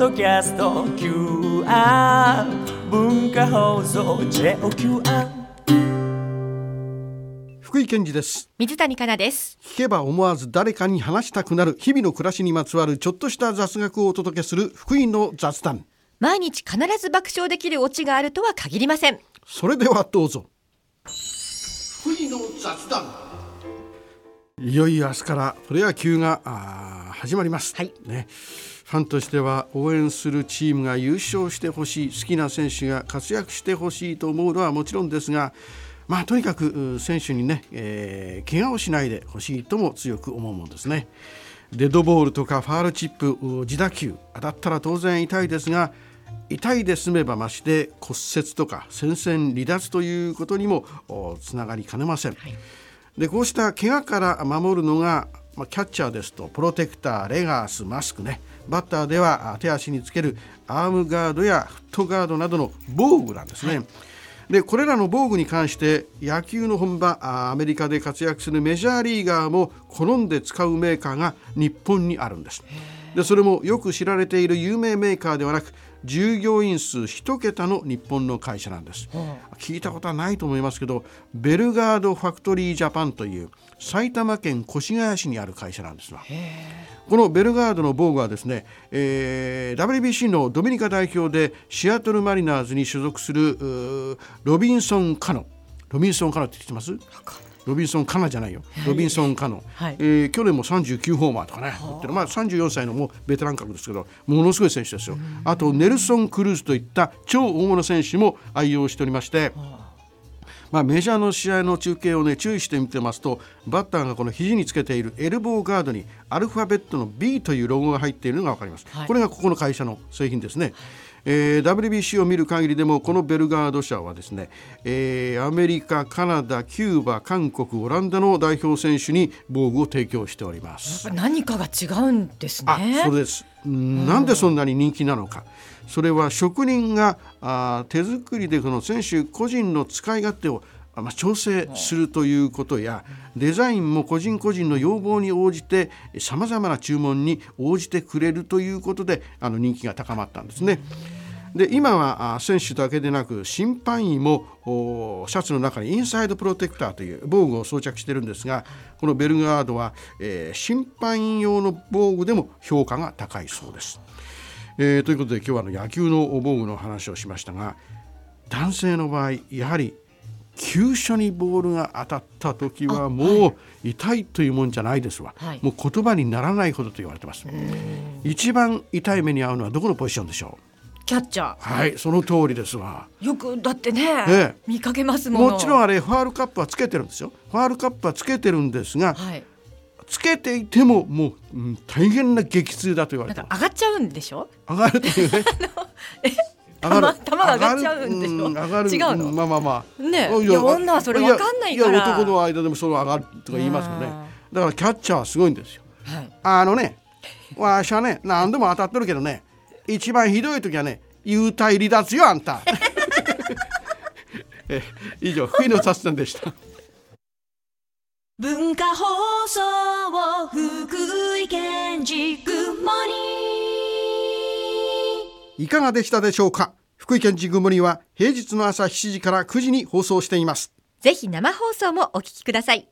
ドキャスト QR 文化放送 JOQR 福井健二です。水谷香奈です。聞けば思わず誰かに話したくなる日々の暮らしにまつわるちょっとした雑学をお届けする福井の雑談。毎日必ず爆笑できるオチがあるとは限りません。それではどうぞ。福井の雑談。いよいよ明日からプロ野球があー始まります、はい。ね。ファンとしては応援するチームが優勝してほしい好きな選手が活躍してほしいと思うのはもちろんですがまあとにかくう選手にね、えー怪我をしないでほしいとも強く思うもんですね。デッドボールとかファールチップう自打球当たったら当然痛いですが痛いで済めばまして骨折とか戦線離脱ということにもおつながりかねません、でこうした怪我から守るのが、まあ、キャッチャーですとプロテクターレガースマスクね。バッターではあ手足につけるアームガードやフットガードなどの防具なんですね、でこれらの防具に関して野球の本場あアメリカで活躍するメジャーリーガーも好んで使うメーカーが日本にあるんです。でそれもよく知られている有名メーカーではなく従業員数一桁の日本の会社なんです、聞いたことはないと思いますけどベルガードファクトリージャパンという埼玉県越谷市にある会社なんですがこのベルガードの防具はですね、えー WBC のドミニカ代表でシアトルマリナーズに所属するロビンソン・カノ。ロビンソン・カノって知ってます？ロビンソン・カナじゃないよ。ロビンソン・カノ、はい。えー去年も39ホーマーとかね。まあ、34歳のもうベテラン格ですけどものすごい選手ですよ。あとネルソン・クルーズといった超大物選手も愛用しておりまして、まあ、メジャーの試合の中継をね注意して見てますとバッターがこの肘につけているエルボーガードにアルファベットの B というロゴが入っているのが分かります、はい。これがここの会社の製品ですね、えー WBC を見る限りでもこのベルガード社はですね、えーアメリカカナダキューバ韓国オランダの代表選手に防具を提供しております。何かが違うんですあねそうです。うん。なんでそんなに人気なのか。それは職人があー手作りでこの選手個人の使い勝手をあま、調整するということやデザインも個人個人の要望に応じてさまざまな注文に応じてくれるということであの人気が高まったんですね。で今は選手だけでなく審判員もシャツの中にインサイドプロテクターという防具を装着してるんですがこのベルガードは、えー審判員用の防具でも評価が高いそうです。えーということで今日はの野球の防具の話をしましたが男性の場合やはり急所にボールが当たった時はもう痛いというもんじゃないですわ、はい。もう言葉にならないほどと言われてます。一番痛い目に遭うのはどこのポジションでしょキャッチャうはいその通りですわ。ーよくだってね、ええ。見かけますもちろんあれファールカップはつけてるんですよ。ファールカップはつけてるんですがはい。つけていてももう、うん大変な激痛だと言われてます。上がっちゃうんでしょ？上がるというね。球球が上がっちゃうんでしょ。上がる違うの？んまあまあまあ。ねいや女はそれ分かんないから。いや男の間でもそれ上がるとか言いますよね。あだからキャッチャーはすごいんですよ。はい。あのねわしはね何度も当たってるけどね一番ひどい時はね幽体離脱よあんた。え以上冬の雑談でした。文化放送福井県ジグモニいかがでしたでしょうか？福井県ジグモリは平日の朝7時から9時に放送しています。ぜひ生放送もお聞きください。